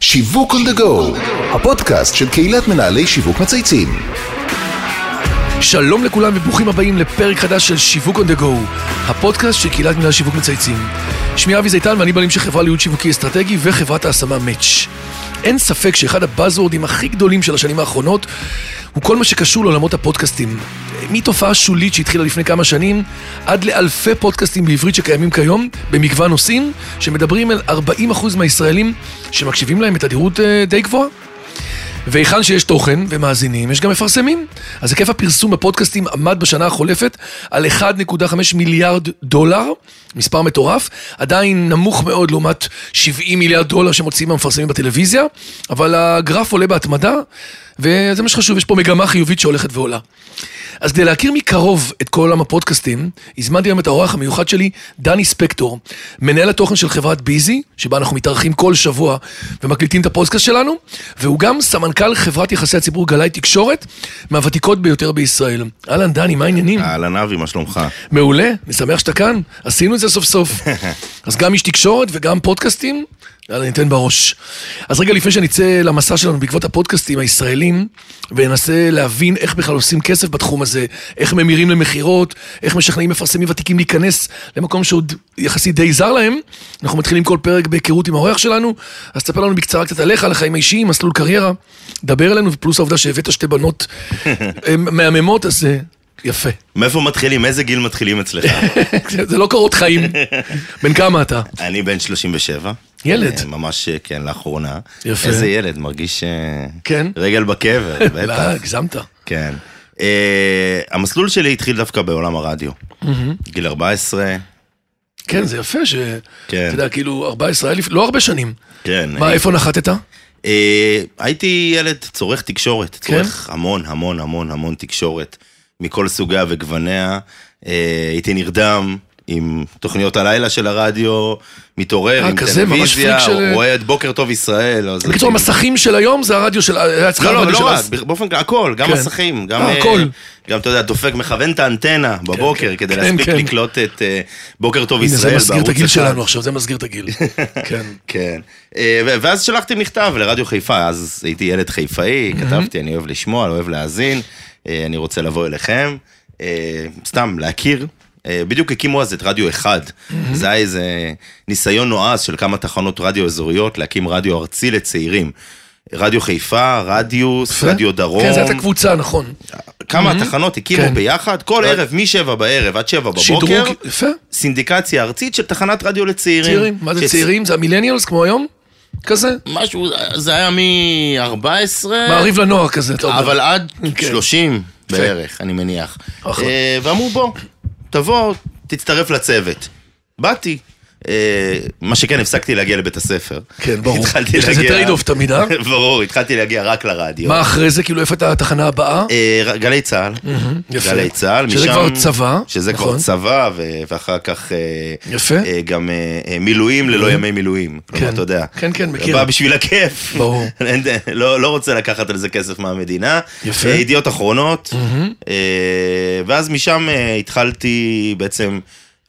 שיווק on the go, הפודקאסט של קהילת מנהלי שיווק מצייצים. שלום לכולם וברוכים הבאים לפרק חדש של שיווק on the go, הפודקאסט של קהילת מנהל שיווק מצייצים. שמי אבי זיתן ואני בעלים של חברה לייעוד שיווקי אסטרטגי וחברת ההשמה מאץ'. אין ספק שאחד הבאזוורדים הכי גדולים של השנים האחרונות הוא כל מה שקשור לעולמות הפודקאסטים. מתופעה שולית שהתחילה לפני כמה שנים, עד לאלפי פודקאסטים בעברית שקיימים כיום, במגוון נושאים, שמדברים על 40% מהישראלים שמקשיבים להם בתדירות אה, די גבוהה. והיכן שיש תוכן ומאזינים, יש גם מפרסמים. אז היקף הפרסום בפודקאסטים עמד בשנה החולפת על 1.5 מיליארד דולר, מספר מטורף, עדיין נמוך מאוד לעומת 70 מיליארד דולר שמוציאים המפרסמים בטלוויזיה, אבל הגרף עולה בהתמדה, וזה מה שחשוב, יש פה מגמה חיובית שהולכת ועולה. אז כדי להכיר מקרוב את כל עולם הפודקאסטים, הזמנתי היום את האורח המיוחד שלי, דני ספקטור, מנהל התוכן של חברת ביזי, שבה אנחנו מתארחים כל שבוע ומקליטים את הפודקאסט שלנו, והוא גם סמנכ"ל חברת יחסי הציבור גלאי תקשורת, מהוותיקות ביותר בישראל. אהלן, דני, מה העניינים? אהלן אבי, מה שלומך? מעולה, אני שמח שאתה כאן, עשינו את זה סוף סוף. אז גם איש תקשורת וגם פודקאסטים, יאללה, ניתן בראש. אז רגע לפני שנצא למסע שלנו בעקבות הפודקאסטים הישראלים, וננסה להבין איך בכלל עושים כסף בתחום הזה, איך ממירים למכירות, איך משכנעים מפרסמים ותיקים להיכנס למקום שעוד יחסית די זר להם, אנחנו מתחילים כל פרק בהיכרות עם האורח שלנו, אז תספר לנו בקצרה קצת עליך, על החיים האישיים, מסלול קריירה, דבר אלינו, ופלוס העובדה שהבאת שתי בנות מהממות, אז אה, יפה. מאיפה מתחילים? איזה גיל מתחילים אצלך? זה לא קורות חיים. בן כמה אתה? אני בן 37. ילד. אה, ממש, אה, כן, לאחרונה. יפה. איזה ילד, מרגיש אה, כן? רגל בקבר, לא, בטח. הגזמת. כן. המסלול שלי התחיל דווקא בעולם הרדיו. גיל 14, כן, זה יפה ש... כן. אתה יודע, כאילו, 14 אלף, לא הרבה שנים. כן. מה, איפה נחתת? הייתי ילד צורך תקשורת, כן? צורך המון המון המון המון תקשורת, מכל סוגיה וגווניה. אה, הייתי נרדם עם תוכניות הלילה של הרדיו, מתעורר אה, עם טלוויזיה, רואה את בוקר טוב ישראל. בקיצור, המסכים של היום זה הרדיו של... אצלך לא, לא, לא רק. באופן כללי, הכל, גם כן. מסכים, גם, אה, אה. גם, אתה יודע, דופק, מכוון את האנטנה בבוקר כן, כדי כן, להספיק כן. לקלוט את אה, בוקר טוב הנה, ישראל זה מסגיר את בערוץ הגיל אחד. שלנו עכשיו, זה מסגיר את הגיל. כן. כן. אה, ואז שלחתי מכתב לרדיו חיפה, אז הייתי ילד חיפאי, כתבתי, אני אוהב לשמוע, אני אוהב להאזין, אה, אני רוצה לבוא אליכם, אה, סתם להכיר. אה, בדיוק הקימו אז את רדיו אחד, זה היה איזה ניסיון נועז של כמה תחנות רדיו אזוריות להקים רדיו ארצי לצעירים. רדיו חיפה, רדיוס, יפה. רדיו דרום, כן, זו הייתה קבוצה, נכון. כמה תחנות הקימו כן. ביחד, כל ערב משבע בערב עד שבע בבוקר, שדרוג, יפה. סינדיקציה ארצית של תחנת רדיו לצעירים. צעירים, מה זה שצ- צעירים? זה המילניאלס כמו היום? כזה? משהו, זה היה מ-14, מעריב לנוער כזה, אתה אומר. אבל עד כן. 30 בערך, אני מניח. אה, ואמרו בוא, תבוא, תצטרף לצוות. באתי. אה, מה שכן, הפסקתי להגיע לבית הספר. כן, ברור. התחלתי יש לזה להגיע- trade off תמיד, אה? ברור, התחלתי להגיע רק לרדיו. מה אחרי זה? כאילו, איפה הייתה התחנה הבאה? אה, גלי צה"ל. יפה. גלי צה"ל, שזה משם... כבר צבא, שזה נכון. כבר צבא, ו- ואחר כך... אה, יפה. גם מילואים ללא ימי מילואים. כלומר, כן. אתה יודע. כן, כן, מכיר. בא בשביל הכיף. ברור. לא לא רוצה לקחת על זה כסף מהמדינה. יפה. ידיעות אחרונות. ואז משם התחלתי בעצם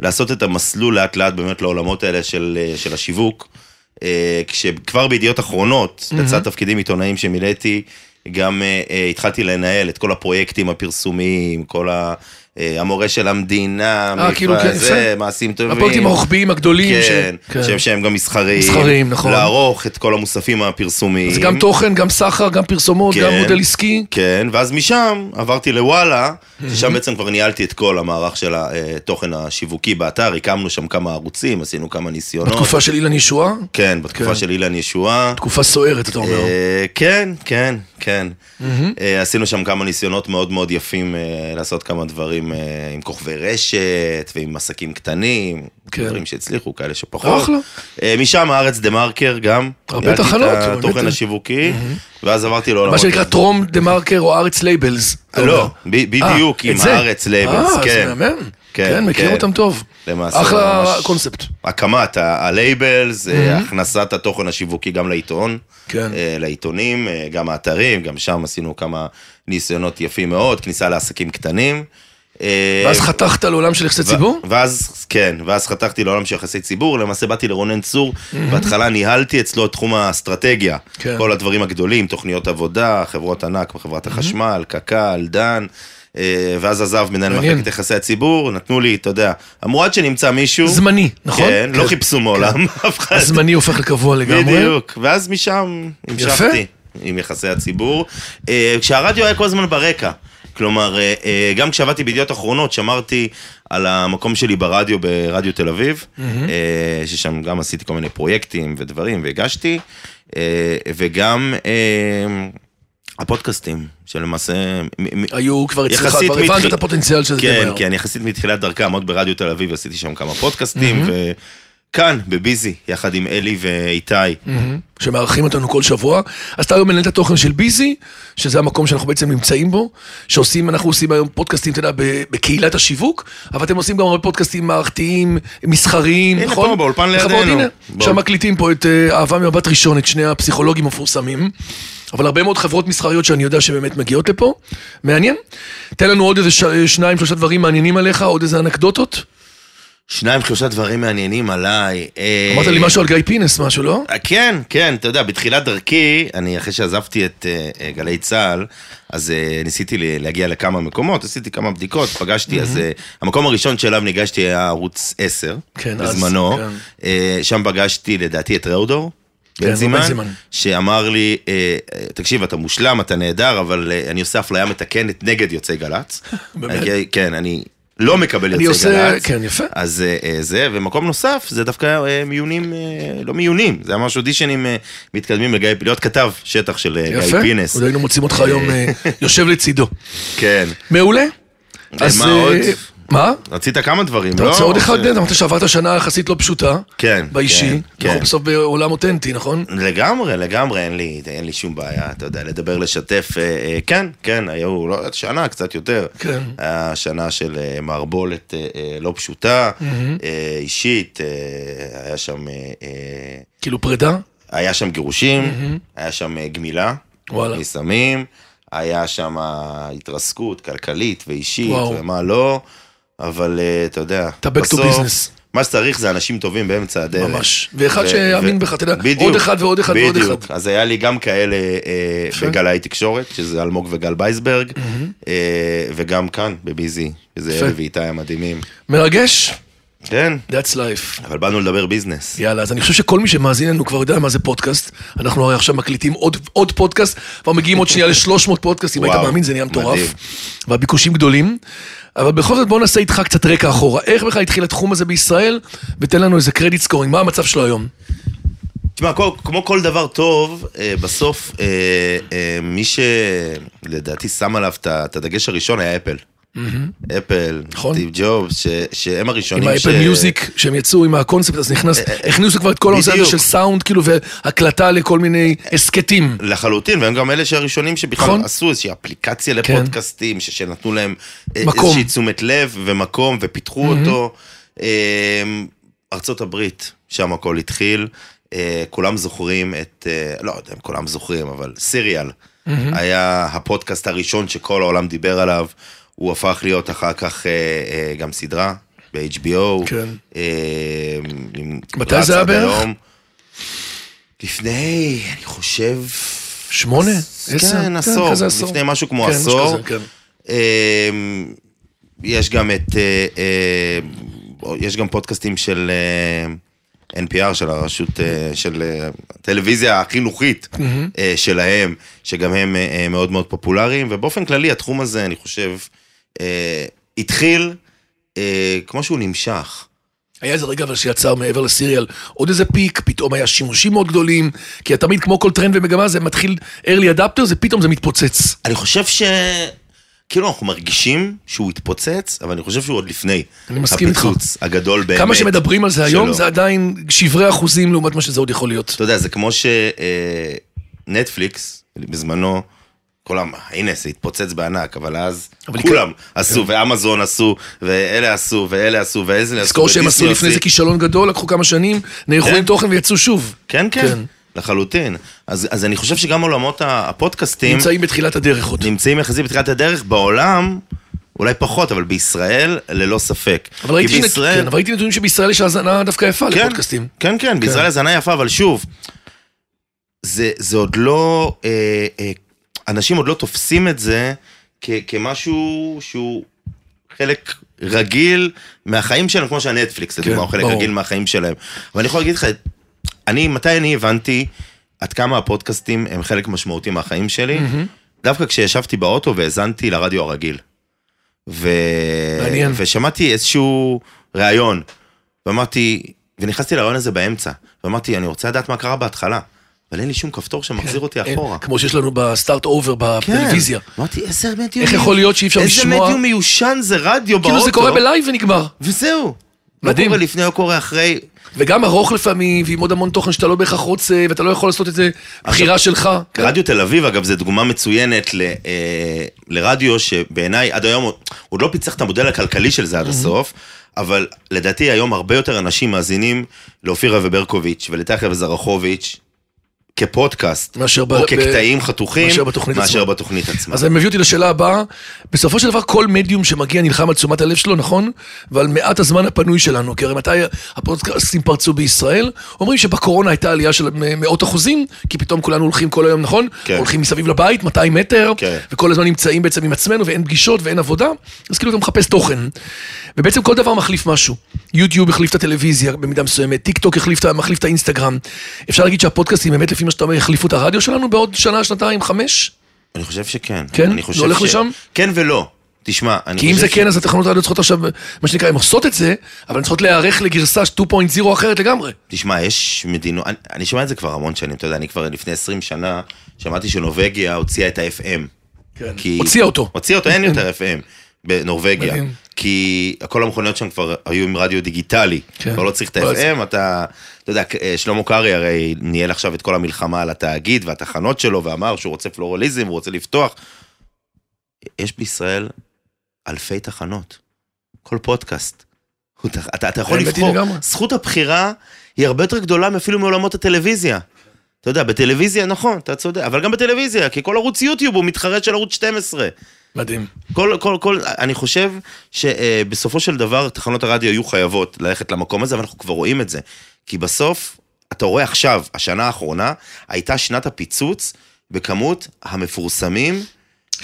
לעשות את המסלול לאט לאט באמת לעולמות האלה של אה, של השיווק. אה, כשכבר בידיעות אחרונות, לצד תפקידים עיתונאיים שמילאתי, גם אה, התחלתי לנהל את כל הפרויקטים הפרסומיים, כל ה... המורה של המדינה, אה, כאילו, כן, זה, יפה. מעשים טובים. הפרויקטים הרוחביים הגדולים. ש- כן, שהם, שהם גם מסחריים. מסחריים, נכון. לערוך את כל המוספים הפרסומיים. זה גם תוכן, גם סחר, גם פרסומות, כן. גם מודל עסקי. כן, ואז משם עברתי לוואלה, ששם בעצם כבר ניהלתי את כל המערך של התוכן השיווקי באתר, הקמנו שם כמה ערוצים, עשינו כמה ניסיונות. בתקופה של אילן ישועה, כן, בתקופה כן. של אילן ישועה. תקופה סוערת, אתה אומר. אה, כן, כן, כן. אה, עשינו שם כמה ניסיונות מאוד מאוד יפים אה, לעשות כמה דברים אה, עם כוכבי רשת ועם עסקים קטנים, כן. דברים שהצליחו, כאלה שפחות. אחלה. אה, משם הארץ דה מרקר גם. הרבה ניהלתי תחנות, את באמת. התוכן השיווקי, ואז עברתי לעולמות. מה שנקרא טרום TheMarker או הארץ Labels. לא, ב- בדיוק, אה, עם את. הארץ Labels, אה, כן. זה מהמם. כן, כן, מכיר כן. אותם טוב. למעשה, אחלה ממש- קונספט. הקמת ה Labels, אה, הכנסת התוכן השיווקי גם לעיתון, כן. אה, לעיתונים, אה, גם האתרים, גם שם עשינו כמה ניסיונות יפים מאוד, כניסה לעסקים קטנים. אה, ואז חתכת לעולם של יחסי ציבור? ואז, כן, ואז חתכתי לעולם של יחסי ציבור, למעשה באתי לרונן צור, בהתחלה ניהלתי אצלו את תחום האסטרטגיה. כן. כל הדברים הגדולים, תוכניות עבודה, חברות ענק בחברת החשמל, קק"ל, דן. אה, ואז עזב מנהל. מחלקת יחסי הציבור, נתנו לי, אתה יודע, אמרו עד שנמצא מישהו. זמני, נכון? כן, לא חיפשו מעולם אף אחד. הזמני הופך לקבוע לגמרי. בדיוק, ואז משם המשכתי עם יחסי הציבור. אה, כשהרדיו היה כל הזמן ברקע. כלומר, אה, אה, גם כשעבדתי בידיעות אחרונות, שמרתי על המקום שלי ברדיו, ברדיו תל אביב, אה, ששם גם עשיתי כל מיני פרויקטים ודברים, והגשתי, וגם הפודקאסטים, שלמעשה... היו כבר אצלך, כבר הבנת מתחיל- את הפוטנציאל של זה כן. כן, יחסית מתחילת דרכם, עוד ברדיו תל אביב עשיתי שם כמה פודקאסטים, וכאן, בביזי, יחד עם אלי ואיתי. שמארחים אותנו כל שבוע. אז אתה היום מנהל את התוכן של ביזי, שזה המקום שאנחנו בעצם נמצאים בו, שעושים, אנחנו עושים היום פודקאסטים, אתה יודע, בקהילת השיווק, אבל אתם עושים גם הרבה פודקאסטים מערכתיים, מסחריים, הנה, נכון? פה, באולפן לידינו. הנה. שם מקליטים פה את אה, אהבה ממבט ראשון, את שני הפסיכולוגים המפורסמים. אבל הרבה מאוד חברות מסחריות שאני יודע שבאמת מגיעות לפה. מעניין. תן לנו עוד איזה ש... שניים, שלושה דברים מעניינים עליך, עוד איזה אנקדוטות. שניים, שלושה דברים מעניינים עליי. אה, אמרת לי משהו על גיא פינס, משהו, לא? אה, כן, כן, אתה יודע, בתחילת דרכי, אני אחרי שעזבתי את אה, גלי צה"ל, אז ניסיתי להגיע לכמה מקומות, עשיתי כמה בדיקות, פגשתי, אז המקום הראשון שאליו ניגשתי היה ערוץ 10, כן, בזמנו, כן. שם פגשתי לדעתי את ראודור. כן, בן בן זימן. שאמר לי, תקשיב, אתה מושלם, אתה נהדר, אבל אני עושה אפליה מתקנת נגד יוצאי גל"צ. באמת? כן, אני לא מקבל אני יוצאי עושה- גל"צ. כן, יפה. אז אה, אה, זה, ומקום נוסף, זה דווקא אה, מיונים, לא מיונים, זה ממש אודישנים מתקדמים לגיא, להיות כתב שטח של אה, גיא יפה. פינס. עוד היינו מוצאים אותך היום יושב לצידו. כן. מעולה. אז, מה עוד? מה? רצית כמה דברים, אתה לא? רוצה עוד אחד? אמרת שעברת שנה יחסית לא פשוטה. כן, באישי. כן, כן. אנחנו בסוף בעולם אותנטי, נכון? לגמרי, לגמרי, אין לי, אין לי שום בעיה, אתה יודע, לדבר, לשתף, אה, אה, כן, כן, היו, לא, שנה, קצת יותר. כן. היה שנה של אה, מערבולת אה, אה, לא פשוטה, אה, אישית, אה, היה שם, אה, אה, כאילו פרידה? היה שם גירושים, היה שם אה, גמילה, וואלה. מסמים, היה שם התרסקות כלכלית ואישית, וואו. ומה לא, אבל אה, אתה יודע, אתה back to business. מה שצריך זה אנשים טובים באמצע הדרך. ממש. ואחד ו- שיאמין ו- בך, אתה יודע, בדיוק, עוד אחד ועוד אחד ועוד. אחד. אז היה לי גם כאלה אה. בגלאי תקשורת, שזה אלמוג וגל בייסברג, אה, וגם כאן, בביזי, שזה. אלי ואיתי המדהימים. מרגש? כן, That's life. אבל באנו לדבר business. יאללה, אז אני חושב שכל מי שמאזין לנו כבר יודע מה זה פודקאסט. אנחנו הרי עכשיו מקליטים עוד, עוד פודקאסט, כבר מגיעים עוד שנייה ל-300 פודקאסטים, היית וואו, מאמין, זה נהיה מטורף. והביקושים גדולים. אבל בכל זאת בוא נעשה איתך קצת רקע אחורה. איך בכלל התחיל התחום הזה בישראל? ותן לנו איזה credit scoring, מה המצב שלו היום? תשמע, כמו כל דבר טוב, אה, בסוף אה, אה, מי שלדעתי שם עליו את הדגש הראשון היה Apple. אפל, נכון. סטיב ג'ובס, ש- שהם עם הראשונים האפל מיוזיק, שהם יצאו עם הקונספט, אז נכנס, הכניסו כבר את כל הנושא הזה. של סאונד, כאילו, והקלטה לכל מיני הסכתים. לחלוטין, והם גם אלה שהראשונים שבכלל נכון. עשו איזושהי אפליקציה כן. לפודקאסטים, ש- שנתנו להם אה. איזושהי תשומת לב ומקום, ופיתחו אותו. אה, ארצות הברית, שם הכל התחיל. אה, כולם זוכרים את, אה, לא יודע אם כולם זוכרים, אבל סיריאל היה הפודקאסט הראשון שכל העולם דיבר עליו. הוא הפך להיות אחר כך אה, אה, גם סדרה ב-HBO. כן. אה, מתי זה היה בערך? לפני, אני חושב... שמונה? עשר? כן, עשור. לפני משהו כמו כן, עשור. כן. אמ, יש גם את, יש גם פודקאסטים של NPR, של הרשות, של הטלוויזיה החינוכית אה, שלהם, שגם הם מאוד מאוד פופולריים, ובאופן כללי התחום הזה, אני חושב, אה, התחיל אה, כמו שהוא נמשך. היה איזה רגע אבל שיצר מעבר לסיריאל עוד איזה פיק, פתאום היה שימושים מאוד גדולים, כי תמיד כמו כל טרנד ומגמה זה מתחיל early adapter, זה פתאום זה מתפוצץ. אני חושב ש... כאילו אנחנו מרגישים שהוא התפוצץ, אבל אני חושב שהוא עוד לפני. אני מסכים איתך. הפיצוץ הגדול באמת. כמה שמדברים על זה היום, שלו. זה עדיין שברי אחוזים לעומת מה שזה עוד יכול להיות. אתה יודע, זה כמו שנטפליקס, בזמנו, כולם, הנה, זה התפוצץ בענק, אבל אז אבל כולם כן. עשו, ואמזון עשו, ואלה עשו, ואלה עשו, ואיזה עשו, תזכור שהם עשו לפני זה. כישלון גדול, לקחו כמה שנים, נערכו כן. עם תוכן ויצאו שוב. כן, כן. כן, לחלוטין. אז אז אני חושב שגם עולמות הפודקאסטים... נמצאים בתחילת הדרך עוד. נמצאים יחסית בתחילת הדרך בעולם, אולי פחות, אבל בישראל, ללא ספק. אבל ראיתי, נת... כן, אבל ראיתי נתונים שבישראל יש האזנה דווקא יפה כן, לפודקאסטים. כן, כן, בישראל האזנה יפה, אבל שוב, זה, זה עוד לא, אה, אה, אנשים עוד לא תופסים את זה כ, כמשהו שהוא חלק רגיל מהחיים שלהם, כמו שהנטפליקס, לדוגמה, כן, הוא חלק ברור. רגיל מהחיים שלהם. אבל אני יכול להגיד לך, אני, מתי אני הבנתי עד כמה הפודקאסטים הם חלק משמעותי מהחיים שלי? דווקא כשישבתי באוטו והאזנתי לרדיו הרגיל. ו... מעניין. ושמעתי איזשהו ראיון, ואמרתי, ונכנסתי לראיון הזה באמצע, ואמרתי, אני רוצה לדעת מה קרה בהתחלה, אבל אין לי שום כפתור שמחזיר אותי אין, אחורה. כמו שיש לנו ב start over בטלוויזיה. כן. אמרתי, איזה מדיום... איך יכול להיות שאי אפשר איזה לשמוע- מדיום מיושן זה רדיו באוטו. כאילו זה קורה ב live ונגמר. וזהו. מדהים. לא קורה לפני, לא קורה אחרי. וגם ארוך לפעמים, ועם עוד המון תוכן שאתה לא בהכרח רוצה, ואתה לא יכול לעשות את זה בחירה שלך. כן. רדיו תל אביב, אגב, זו דוגמה מצוינת ל, אה, לרדיו שבעיניי עד היום, עוד לא פיצח את המודל הכלכלי של זה עד הסוף, אבל לדעתי היום הרבה יותר אנשים מאזינים לאופירה וברקוביץ' ולטחיה וזרחוביץ' כפודקאסט, מאשר ב- או ב- כקטעים חתוכים, מאשר בתוכנית מאשר עצמה. בתוכנית עצמה. אז זה מביא אותי לשאלה הבאה. בסופו של דבר, כל מדיום שמגיע נלחם על תשומת הלב שלו, נכון? ועל מעט הזמן הפנוי שלנו. כי הרי מתי הפודקאסטים פרצו בישראל? אומרים שבקורונה הייתה עלייה של מאות אחוזים, כי פתאום כולנו הולכים כל היום, נכון? כן. הולכים מסביב לבית, 200 מטר, כן. וכל הזמן נמצאים בעצם עם עצמנו, ואין פגישות ואין עבודה, אז כאילו אתה מחפש תוכן. ובעצם כל דבר מחליף משהו. יוטיוב החליף את הטלוויזיה במידה מסוימת, טיק טוק החליף, מחליף את האינסטגרם. אפשר להגיד שהפודקאסטים באמת, לפי מה שאתה אומר, יחליפו את הרדיו שלנו בעוד שנה, שנתיים, חמש? אני חושב שכן. כן? אני חושב זה הולך ש- לשם? כן ולא. תשמע, אני כי אם חושב זה ש- כן, אז התחנות הרדיו צריכות עכשיו, מה שנקרא, הן עושות את זה, אבל הן צריכות להיערך לגרסה 2.0 אחרת לגמרי. תשמע, יש מדינות, אני, אני שומע את זה כבר המון שנים, אתה יודע, אני כבר לפני 20 שנה שמעתי שנורבגיה הוציאה את ה-FM. כן. כי... הוציאה אותו. הוציאה אותו, אין יותר FM בנורבגיה. מדהים. כי כל המכוניות שם כבר היו עם רדיו דיגיטלי. כן. כבר לא צריך את לא, ה-FM, אתה, אתה יודע, שלמה קרעי הרי ניהל עכשיו את כל המלחמה על התאגיד והתחנות שלו, ואמר שהוא רוצה פלורליזם, הוא רוצה לפתוח. יש בישראל אלפי תחנות. כל פודקאסט. ת- אתה, אתה יכול לבחור. זכות הבחירה היא הרבה יותר גדולה אפילו מעולמות הטלוויזיה. אתה יודע, בטלוויזיה, נכון, אתה צודק, אבל גם בטלוויזיה, כי כל ערוץ יוטיוב הוא מתחרה של ערוץ 12. מדהים. כל, כל, כל, אני חושב שבסופו של דבר תחנות הרדיו יהיו חייבות ללכת למקום הזה, ואנחנו כבר רואים את זה. כי בסוף, אתה רואה עכשיו, השנה האחרונה, הייתה שנת הפיצוץ בכמות המפורסמים,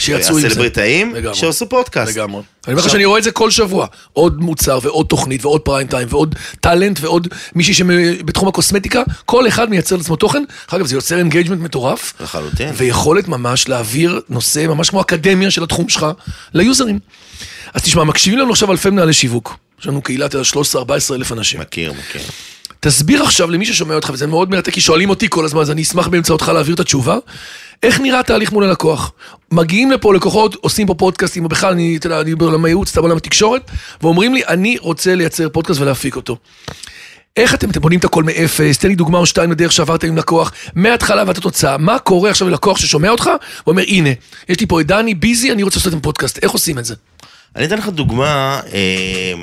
שיצאו עם זה. הסלבריטאים. שעשו פודקאסט. לגמרי. אני אומר לך שאני רואה את זה כל שבוע. עוד מוצר ועוד תוכנית ועוד פריים טיים ועוד טאלנט ועוד מישהי שבתחום הקוסמטיקה, כל אחד מייצר לעצמו תוכן. אגב, זה יוצר engagement מטורף. לחלוטין. ויכולת ממש להעביר נושא ממש כמו אקדמיה של התחום שלך ליוזרים. אז תשמע, מקשיבים לנו עכשיו אלפי מנהלי שיווק. יש לנו קהילת 13-14 אלף אנשים. מכיר, מכיר. תסביר עכשיו למי ששומע אותך, וזה מאוד מרתק, כי שואלים אותי כל הזמן, אז אני אשמח באמצעותך להעביר את התשובה. איך נראה התהליך מול הלקוח? מגיעים לפה לקוחות, עושים פה פודקאסטים, או בכלל, אני, אתה יודע, אני בעולם הייעוץ, אתה בעולם התקשורת, ואומרים לי, אני רוצה לייצר פודקאסט ולהפיק אותו. איך אתם, אתם בונים את הכל מאפס? תן לי דוגמה או שתיים לדרך שעברתם עם לקוח, מההתחלה ועד התוצאה. מה קורה עכשיו ללקוח ששומע אותך, ואומר, הנה, יש לי פה את דני, ביזי, אני רוצה לעשות עם פודקאסט. איך עושים את זה? אני אתן לך דוגמה אה,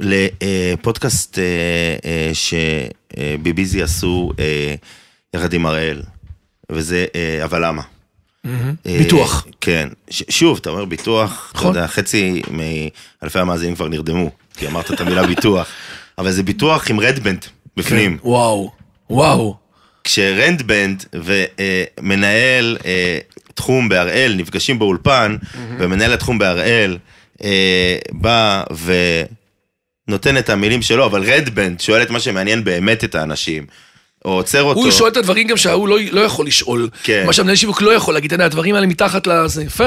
לפודקאסט אה, אה, שביביזי עשו אה, יחד עם הראל, וזה אבל למה. ביטוח. כן. שוב, אתה אומר ביטוח, אתה נכון. יודע, חצי מאלפי המאזינים כבר נרדמו, כי אמרת את המילה ביטוח, אבל זה ביטוח עם רדבנד בפנים. וואו, וואו. כשרנדבנד ומנהל תחום בהראל נפגשים באולפן, ומנהל התחום בהראל בא ונותן את המילים שלו, אבל רדבנד שואל את מה שמעניין באמת את האנשים, או עוצר אותו. הוא שואל את הדברים גם שההוא לא, לא יכול לשאול. כן. מה שהמנהל שיווק לא יכול להגיד, הנה, הדברים האלה מתחת לזה, יפה.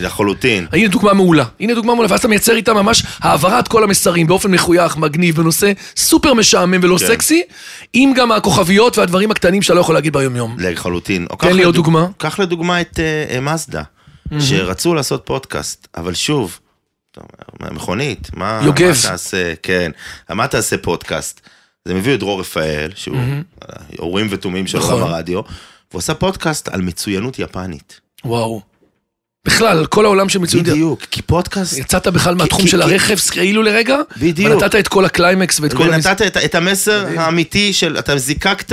לחלוטין. הנה דוגמה מעולה. הנה דוגמה מעולה, ואז אתה מייצר איתה ממש העברת כל המסרים באופן מחוייך, מגניב, בנושא סופר משעמם ולא כן. סקסי, עם גם הכוכביות והדברים הקטנים שאתה לא יכול להגיד ביום-יום. לחלוטין. תן לי עוד דוגמה. קח לדוגמה את אה, מזדה, שרצו לעשות פודקאסט, אבל שוב, אתה אומר, מכונית, מה, יוגב. מה תעשה, כן, מה תעשה פודקאסט? אז הם הביאו את דרור רפאל, שהוא אה, אורים ותומים של נכון. עולם הרדיו, והוא עשה פודקאסט על מצוינות יפנית. וואו. בכלל, כל העולם של מצוינות. בדיוק, כי פודקאסט... יצאת בכלל מהתחום של הרכב, כאילו לרגע, בדיוק. ונתת את כל הקליימקס ואת כל... ונתת את, את המסר האמיתי של, אתה זיקקת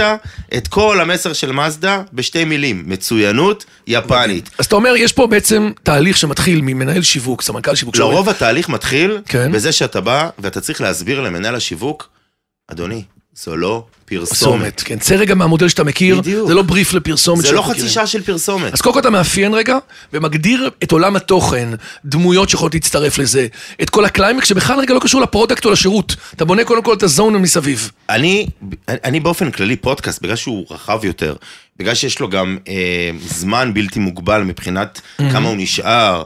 את כל המסר של מזדה בשתי מילים, מצוינות יפנית. אז אתה אומר, יש פה בעצם תהליך שמתחיל ממנהל שיווק, סמנכ"ל שיווק. לרוב התהליך מתחיל כן. בזה שאתה בא ואתה צריך להסביר למנהל השיווק, אדוני, זו לא פרסומת. כן, צא רגע מהמודל שאתה מכיר, בדיוק. זה לא בריף לפרסומת. זה לא חצי. שעה של פרסומת. אז קודם כל אתה מאפיין רגע, ומגדיר את עולם התוכן, דמויות שיכולות להצטרף לזה, את כל הקליימקס שבכלל רגע לא קשור ל product או לשירות. אתה בונה קודם כל את ה zone מסביב. אני, אני באופן כללי פודקאסט, בגלל שהוא רחב יותר, בגלל שיש לו גם אה, זמן בלתי מוגבל מבחינת כמה הוא נשאר,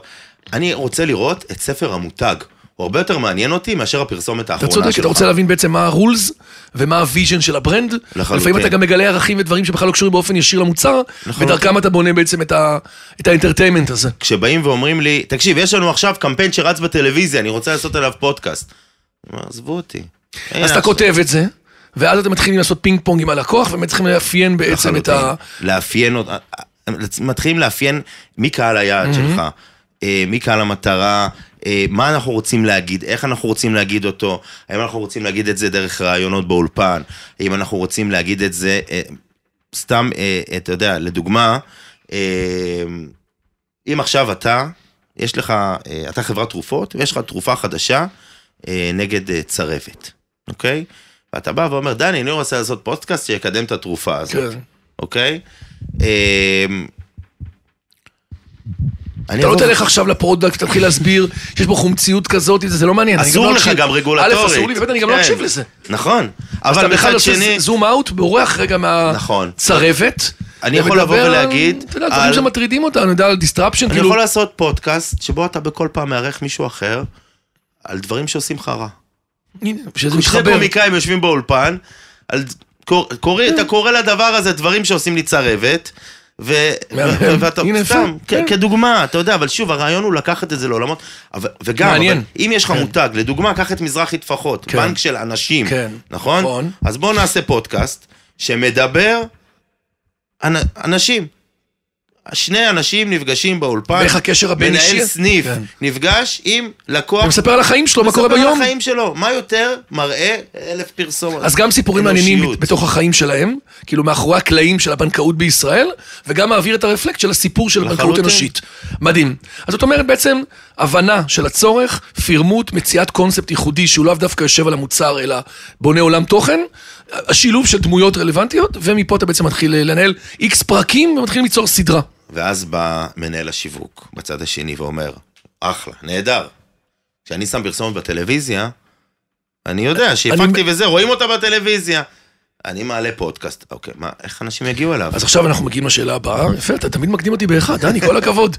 אני רוצה לראות את ספר המותג. הוא הרבה יותר מעניין אותי מאשר הפרסומת אתה האחרונה צודק, שלך. אתה רוצה להבין בעצם מה ה rules ומה ה vision של ה brand. לחלוטין. לפעמים אתה גם מגלה ערכים ודברים שבכלל לא קשורים באופן ישיר למוצר. ודרכם אתה בונה בעצם את ה- את ה entertainment הזה. כשבאים ואומרים לי, תקשיב, יש לנו עכשיו קמפיין שרץ בטלוויזיה, אני רוצה לעשות עליו פודקאסט. עזבו אותי. אז אתה כותב את זה, ואז אתם מתחילים לעשות פינג פונג עם הלקוח, ובאמת צריכים לאפיין בעצם את ה... לאפיין, מתחילים לאפיין מי קהל היעד שלך, אה, מי קהל המטרה, אה, מה אנחנו רוצים להגיד, איך אנחנו רוצים להגיד אותו, האם אנחנו רוצים להגיד את זה דרך ראיונות באולפן, האם אנחנו רוצים להגיד את זה, אה, סתם, אה, אתה יודע, לדוגמה, אה, אם עכשיו אתה, יש לך, אה, אתה חברת תרופות, ויש לך תרופה חדשה אה, נגד אה, צרבת, אוקיי? ואתה בא ואומר, דני, אני רוצה לעשות פודקאסט שיקדם את התרופה הזאת. כן. אוקיי? אני אתה לא תלך עכשיו ל product, תתחיל להסביר שיש בו חומציות כזאת, זה לא מעניין. אני אסור לא לך. גם רגולטורית. א', אסור לי, וב', אני גם לא כן. אקשיב לזה. נכון. אז אבל אתה בכלל מצד עושה שני, zoom out, בורח רגע נכון. מהצרבת. אני יכול לבוא ולהגיד אתה יודע, דברים שמטרידים אותנו, אני יודע, על disruption, אני כאילו... יכול לעשות פודקאסט שבו אתה בכל פעם מארח מישהו אחר על דברים שעושים לך רע. הנה, שזה שנייה מתחבר. קומיקאים יושבים באולפן, אתה קורא לדבר הזה דברים שעושים לי צרבת. ו- ואתה הנה. סתם, כן. כדוגמה, אתה יודע, אבל שוב, הרעיון הוא לקחת את זה לעולמות, אבל- וגם, מעניין. אבל אם יש לך כן. מותג, לדוגמה, קח את מזרחי טפחות, כן. בנק של אנשים, כן. נכון? נכון. אז בואו נעשה פודקאסט שמדבר אנ- אנשים. שני אנשים נפגשים באולפן, ואיך הקשר הבין-אישי? מנהל סניף כן. נפגש עם לקוח, ומספר על החיים שלו, מה קורה מספר על ביום. החיים שלו, מה יותר מראה אלף פרסומות. אז גם סיפורים מעניינים. בתוך החיים שלהם, כאילו מאחורי הקלעים של הבנקאות בישראל, וגם מעביר את הרפלקט של הסיפור של בנקאות לחלוטין. אנושית. מדהים. אז זאת אומרת בעצם, הבנה של הצורך, פירמוט, מציאת קונספט ייחודי שהוא לאו דווקא יושב על המוצר, אלא בונה עולם תוכן, השילוב של דמויות רלוונטיות, ומפה אתה בעצם מתחיל לנהל איקס פרקים ומתחיל ליצור סדרה. ואז בא מנהל השיווק בצד השני ואומר, אחלה, נהדר. כשאני שם פרסומת בטלוויזיה, אני יודע שהפקתי וזה, רואים אותה בטלוויזיה. אני מעלה פודקאסט, אוקיי, מה, איך אנשים יגיעו אליו? אז עכשיו אנחנו מגיעים לשאלה הבאה. יפה, אתה תמיד מקדים אותי באחד, דני, כל הכבוד.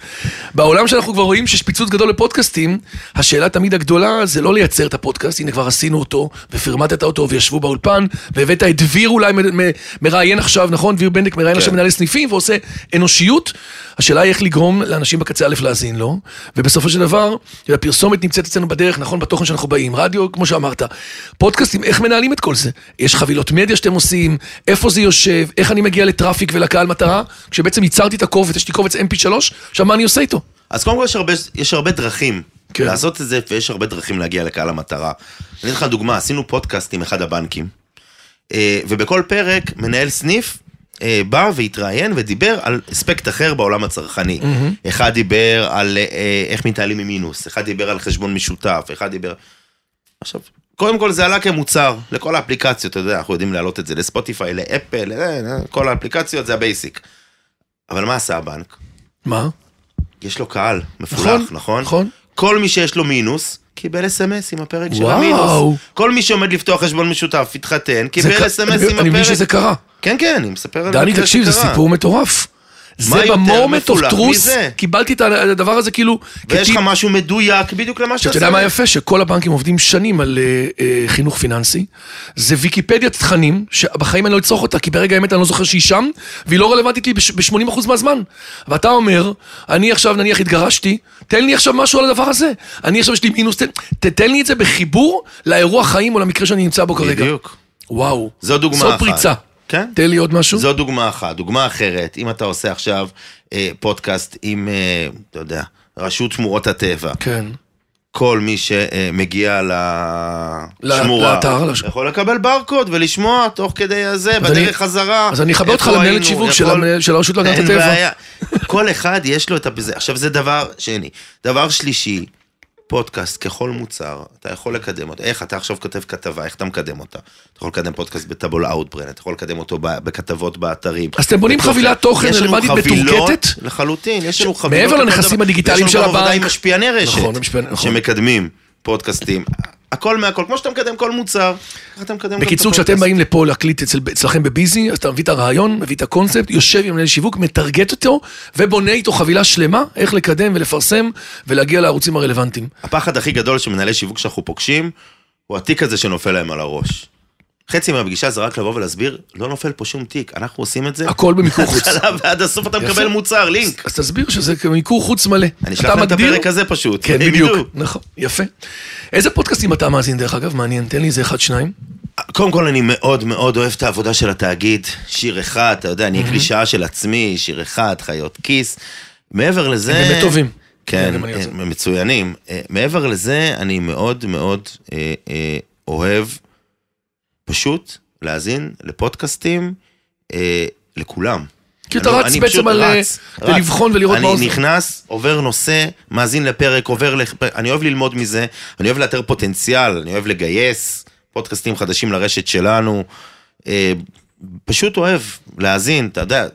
בעולם שאנחנו כבר רואים שיש פיצוץ גדול לפודקאסטים, השאלה תמיד הגדולה זה לא לייצר את הפודקאסט, הנה כבר עשינו אותו, ופרמטת אותו, וישבו באולפן, והבאת את דביר אולי מראיין עכשיו, נכון? דביר בנדק מראיין כן. עכשיו מנהלי סניפים ועושה אנושיות. השאלה היא איך לגרום לאנשים בקצה א' להאזין לו, ובסופו של דבר, הפרסומת נמצאת אצלנו בדרך, נכון, בתוכן שאנחנו באים, רדיו, כמו שאמרת. פודקאסטים, איך מנהלים את כל זה? יש חבילות מדיה שאתם עושים, איפה זה יושב, איך אני מגיע ל traffic ולקהל מטרה, כשבעצם ייצרתי את הקובץ, יש לי קובץ mp3, עכשיו מה אני עושה איתו? אז קודם כל יש הרבה, יש הרבה דרכים כן. לעשות את זה, ויש הרבה דרכים להגיע לקהל המטרה. אני אתן לך דוגמה, עשינו פודקאסט עם אחד הבנקים, אה, ובכל פרק מנהל סניף אה, בא והתראיין ודיבר על אספקט אחר בעולם הצרכני. Mm-hmm. אחד דיבר על אה, איך מתנהלים עם מינוס, אחד דיבר על חשבון משותף, אחד דיבר... עכשיו, קודם כל זה עלה כמוצר לכל האפליקציות, אתה יודע, אנחנו יודעים להעלות את זה לספוטיפיי, לאפל, אה, אה, כל האפליקציות זה ה basic. אבל מה עשה הבנק? מה? יש לו קהל מפולח, נכון, נכון? נכון. כל מי שיש לו מינוס, קיבל אס.אם.אס עם הפרק של וואו. המינוס. כל מי שעומד לפתוח חשבון משותף, התחתן, זה קיבל אס.אם.אס אני- עם אני מבין הפרק. שזה קרה. כן, כן, אני מספר על דני, מקרה תקשיב, זה. סיפור מטורף. זה ב moment of truth? קיבלתי את הדבר הזה כאילו... ויש. לך משהו מדויק בדיוק למה שאתה שאתה יודע מה יפה? שכל הבנקים עובדים שנים על אה, אה, חינוך פיננסי. זה ויקיפדיית תכנים, שבחיים אני לא אצרוך אותה, כי ברגע האמת אני לא זוכר שהיא שם, והיא לא רלוונטית לי ב-80% מהזמן. ואתה אומר, אני עכשיו נניח התגרשתי, תן לי עכשיו משהו על הדבר הזה. אני עכשיו יש לי מינוס, תן, תתן לי את זה בחיבור לאירוע חיים או למקרה שאני נמצא בו כרגע. בדיוק. וואו. זו דוגמה אחת. פריצה. כן? תן לי עוד משהו. זו דוגמה אחת. דוגמה אחרת, אם אתה עושה עכשיו אה, פודקאסט עם, אה, אתה יודע, רשות שמורות הטבע, כן. כל מי שמגיע לשמורה, לאתר, לש- יכול לקבל ברקוד ולשמוע תוך כדי הזה, אז אני- בדרך חזרה. אז אני אחבר אותך למנהלת שיווק של יכול- של הרשות להגנת הטבע. כל אחד יש לו את זה. עכשיו זה דבר שני. דבר שלישי, פודקאסט ככל מוצר, אתה יכול לקדם אותו. איך אתה עכשיו כותב כתבה, איך אתה מקדם אותה? אתה יכול לקדם פודקאסט בטאבול אאוטברן, אתה יכול לקדם אותו בכתבות באתרים. אז אתם בונים. חבילת תוכן יש רלוונטית מתורגתת? לחלוטין, יש לנו חבילות. מעבר לנכסים. הדיגיטליים יש של לנו גם עבודה הבנק. עם משפיעני רשת, נכון, נכון. שמקדמים פודקאסטים. הכל מהכל, כמו שאתה מקדם כל מוצר, ככה אתה מקדם בקיצור, כשאתם. באים לפה להקליט אצל, אצלכם בביזי, אז אתה מביא את הרעיון, מביא את הקונספט, יושב עם מנהל שיווק, מטרגט אותו, ובונה איתו חבילה שלמה, איך לקדם ולפרסם, ולהגיע לערוצים הרלוונטיים. הפחד הכי גדול של מנהלי שיווק שאנחנו פוגשים, הוא התיק הזה שנופל להם על הראש. חצי מהפגישה זה רק לבוא ולהסביר, לא נופל פה שום תיק, אנחנו עושים את זה. הכל במיקור חוץ. מההתחלה ועד הסוף אתה. מקבל מוצר, לינק. אז תסביר שזה מיקור חוץ מלא. אני אשלח להם את הפרק הזה פשוט. כן, בדיוק. נכון, יפה. איזה פודקאסטים אתה מאזין, דרך אגב? מעניין, תן לי איזה אחד, שניים. קודם כל אני מאוד מאוד אוהב את העבודה של התאגיד. שיר אחד, אתה יודע, אני. קלישאה של עצמי, שיר אחד, חיות כיס. מעבר לזה... הם באמת טובים. כן. הם מצוינים. אה, מעבר לזה, אני מאוד מאוד אה, אה, אוהב פשוט להאזין לפודקאסטים אה, לכולם. כי אתה רץ בעצם על, אה. לבחון ולראות מה עושה. אני נכנס, עובר נושא, מאזין לפרק, עובר לפרק, אני אוהב ללמוד מזה, אני אוהב לאתר פוטנציאל, אני אוהב לגייס פודקאסטים חדשים לרשת שלנו. אה, פשוט אוהב להאזין, אתה יודע,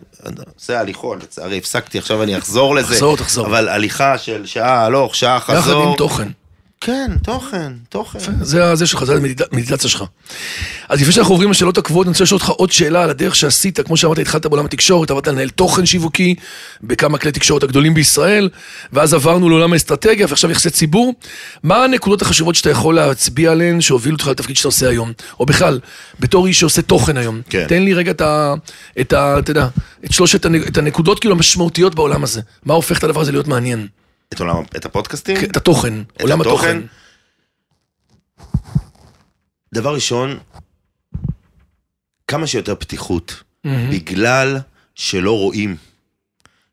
עושה הליכון, לצערי הפסקתי, עכשיו אני אחזור לזה. תחזור, תחזור. אבל הליכה של שעה הלוך, שעה יחד חזור. עם תוכן. כן, תוכן, תוכן. זה זה שלך, זה המדיטציה שלך. אז לפני שאנחנו עוברים לשאלות הקבועות, אני רוצה לשאול אותך עוד שאלה על הדרך שעשית, כמו שאמרת, התחלת בעולם התקשורת, עברת לנהל תוכן שיווקי בכמה כלי תקשורת הגדולים בישראל, ואז עברנו לעולם האסטרטגיה, ועכשיו יחסי ציבור. מה הנקודות החשובות שאתה יכול להצביע עליהן, שהובילו אותך לתפקיד שאתה עושה היום? או בכלל, בתור איש שעושה תוכן היום. כן. תן לי רגע את ה... את ה... אתה יודע, את שלושת הנקודות כאילו המשמעותיות בעולם הזה. מה הופך את הדבר הזה להיות מעניין? את עולם, את הפודקאסטים? את התוכן, עולם התוכן. דבר ראשון, כמה שיותר פתיחות. בגלל שלא רואים.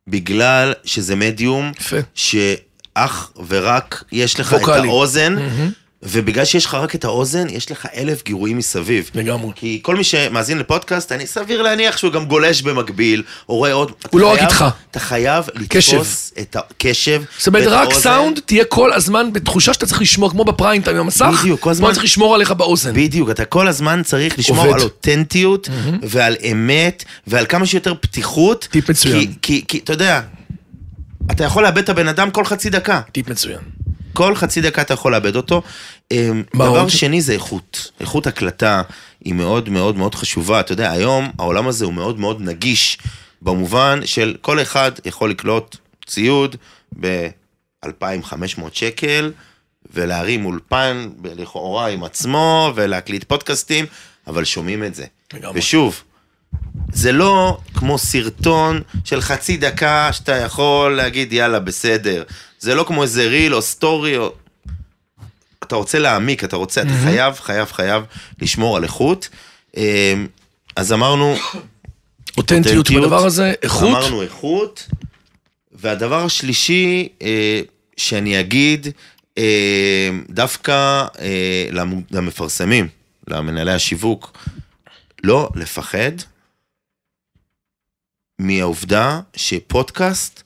בגלל שזה מדיום יפה. שאך ורק יש לך ווקאלי. את האוזן, ובגלל שיש לך רק את האוזן, יש לך אלף גירויים מסביב. לגמרי. כי כל מי שמאזין לפודקאסט, אני סביר להניח שהוא גם גולש במקביל, או רואה עוד... הוא לא רק איתך. אתה חייב לתפוס את הקשב. זאת אומרת, רק. סאונד, תהיה כל הזמן בתחושה שאתה צריך לשמור, כמו בפריים טיים עם המסך, בדיוק, כל הזמן- צריך לשמור עליך באוזן. בדיוק, אתה כל הזמן צריך לשמור עובד. על אותנטיות ועל אמת ועל כמה שיותר פתיחות. טיפ מצוין. כי, כי, כי אתה יודע, אתה יכול לאבד את הבן אדם כל חצי דקה. טיפ מצוין. כל חצי דקה אתה יכול לאבד אותו. אמ, דבר עוד? שני זה איכות. איכות הקלטה היא מאוד מאוד מאוד חשובה. אתה יודע, היום העולם הזה הוא מאוד מאוד נגיש, במובן של כל אחד יכול לקלוט ציוד ב-2,500 שקל, ולהרים אולפן לכאורה עם עצמו, ולהקליט פודקאסטים, אבל שומעים את זה. לגמרי. ושוב, זה לא כמו סרטון של חצי דקה שאתה יכול להגיד יאללה בסדר. זה לא כמו איזה ריל או סטורי או... אתה רוצה להעמיק, אתה רוצה, אתה חייב, חייב, חייב לשמור על איכות. אמ, אז אמרנו, אותנטיות בדבר הזה, איכות. אמרנו איכות, והדבר השלישי אה, שאני אגיד, אה, דווקא אה, למ- למפרסמים, למנהלי השיווק, לא לפחד מהעובדה שפודקאסט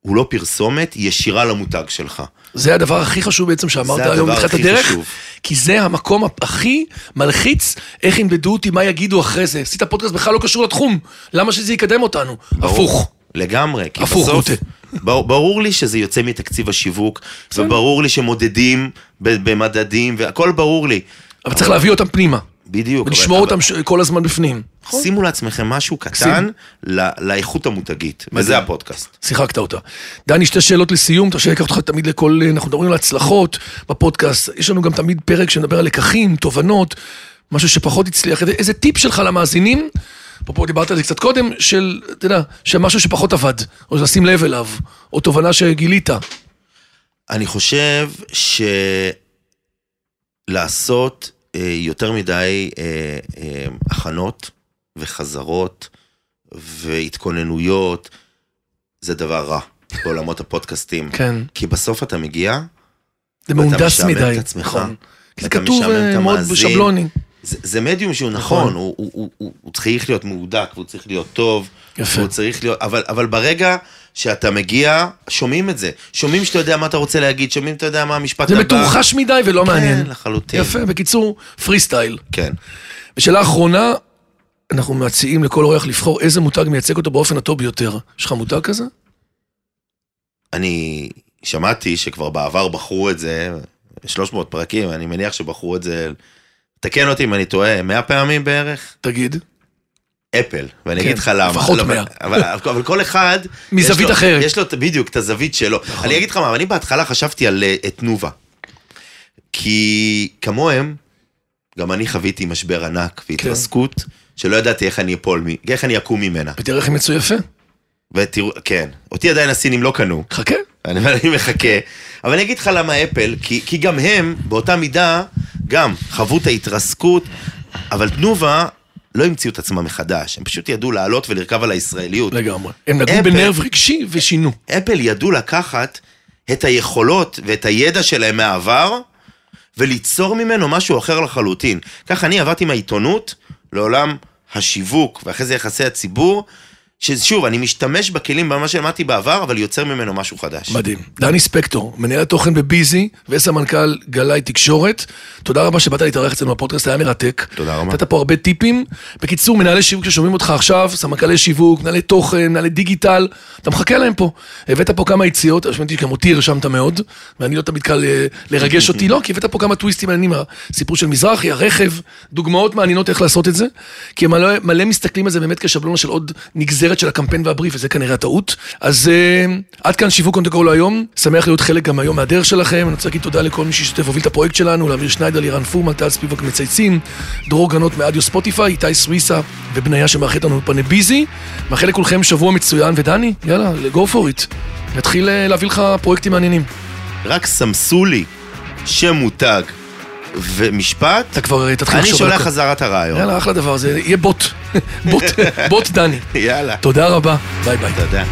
הוא לא פרסומת ישירה למותג שלך. זה הדבר הכי חשוב בעצם שאמרת היום בתחילת הדרך, חשוב. כי זה המקום הכי מלחיץ, איך ימדדו אותי, מה יגידו אחרי זה. עשית פודקאסט בכלל לא קשור לתחום, למה שזה יקדם אותנו? ברור. הפוך. לגמרי, כי הפוך, בסוף, גוטה. ברור, לי שזה יוצא מתקציב השיווק. וברור לי שמודדים במדדים, והכל ברור לי. אבל צריך להביא אותם פנימה, בדיוק. ולשמור אבל- אותם ש- כל הזמן בפנים. שימו לעצמכם משהו קטן. ל- לאיכות המותגית, וזה הפודקאסט. שיחקת אותה. דני, שתי שאלות לסיום, לי לקחת אותך תמיד לכל, אנחנו מדברים על הצלחות בפודקאסט, יש לנו גם תמיד פרק שמדבר על לקחים, תובנות, משהו שפחות הצליח, איזה, טיפ שלך למאזינים, אפרופו דיברת על זה קצת קודם, של, אתה יודע, שמשהו שפחות עבד, או לשים לב אליו, או תובנה שגילית. אני חושב שלעשות אה, יותר מדי אה, אה, הכנות וחזרות והתכוננויות, זה דבר רע. בעולמות הפודקאסטים. כן. כי בסוף אתה מגיע, זה מהונדס משעמם מדי. את עצמך. נכון. כי זה כתוב משעמם אה, מאוד. בשבלוני. זה, זה מדיום שהוא נכון. נכון, הוא, הוא, הוא, הוא, הוא צריך להיות מהודק, והוא צריך להיות טוב. יפה. הוא צריך להיות, אבל, אבל ברגע שאתה מגיע, שומעים את זה. שומעים שאתה יודע מה אתה רוצה להגיד, שומעים שאתה יודע מה המשפט זה הבא. מתורחש מדי ולא מעניין. כן, לחלוטין. יפה, בקיצור, פרי סטייל. כן. ושאלה אחרונה, אנחנו מציעים לכל אורח לבחור איזה מותג מייצג אותו באופן הטוב ביותר. יש לך מותג כזה? אני שמעתי שכבר בעבר בחרו את זה, 300 פרקים, אני מניח שבחרו את זה, תקן אותי אם אני טועה, 100 פעמים בערך? תגיד. אפל, ואני כן, אגיד לך למה. לפחות לא, 100. אבל, אבל כל אחד... מזווית אחרת. יש לו בדיוק את הזווית שלו. אני אגיד לך מה, אני בהתחלה חשבתי על אה, תנובה. כי כמוהם, גם אני חוויתי משבר ענק והתרסקות, שלא ידעתי איך אני אפול, איך אני אקום ממנה. ותראה איך הם יצאו יפה. ותראו, כן, אותי עדיין הסינים לא קנו. חכה. אני, אני מחכה. אבל אני אגיד לך למה אפל, כי, כי גם הם, באותה מידה, גם חוו את ההתרסקות, אבל תנובה לא המציאו את עצמם מחדש. הם פשוט ידעו לעלות ולרכב על הישראליות. לגמרי. הם נגעו בנרב רגשי ושינו. אפל ידעו לקחת את היכולות ואת הידע שלהם מהעבר, וליצור ממנו משהו אחר לחלוטין. ככה אני עברתי מהעיתונות לעולם השיווק, ואחרי זה יחסי הציבור, ששוב, אני משתמש בכלים במה שלמדתי בעבר, אבל יוצר ממנו משהו חדש. מדהים. דני ספקטור, מנהל התוכן בביזי וסמנכ"ל גלאי תקשורת. תודה רבה שבאת להתארח אצלנו בפודקאסט, היה מרתק. תודה רבה. נתת פה הרבה טיפים. בקיצור, מנהלי שיווק ששומעים אותך עכשיו, סמנכ"לי שיווק, מנהלי תוכן, מנהלי דיגיטל, אתה מחכה להם פה. הבאת פה כמה יציאות, שמעתי שגם אותי הרשמת מאוד, ואני לא תמיד קל אה, לרגש אותי, לא, כי הבאת פה כמה טוויסטים מעניינים, הסיפור של מזרחי, הרכב, דוגמאות מעניינות איך לעשות את זה, כי מלא, מלא מסתכלים על זה באמת כשבלונה של עוד נגזרת של הקמפיין והבריף, וזה כנראה הטעות. אז אה, עד כאן שיווק go להיום, שמח להיות חלק גם היום מהדרך שלכם, אני רוצה להגיד תודה לכל מי שהשתתף והוביל את הפרויקט שלנו, לאמיר שניידר, לירן פורמן, טל ספיבק מצייצים, דרור גנות מאדיו ספוטיפיי, איתי סוויסה ובניה שמארחת לנו בפני ביזי. מאחל לכולכם שבוע מצוין, ודני, יאללה, go for it. נתחיל אה, להביא לך פרויקטים מעניינים. רק סמסו לי שם מותג ומשפט, אתה כבר תתחיל אני לחשוב על שולח. חזרה את הרעיון. יאללה, אחלה דבר, זה יהיה בוט. בוט, בוט דני. יאללה. תודה רבה, ביי ביי. תודה.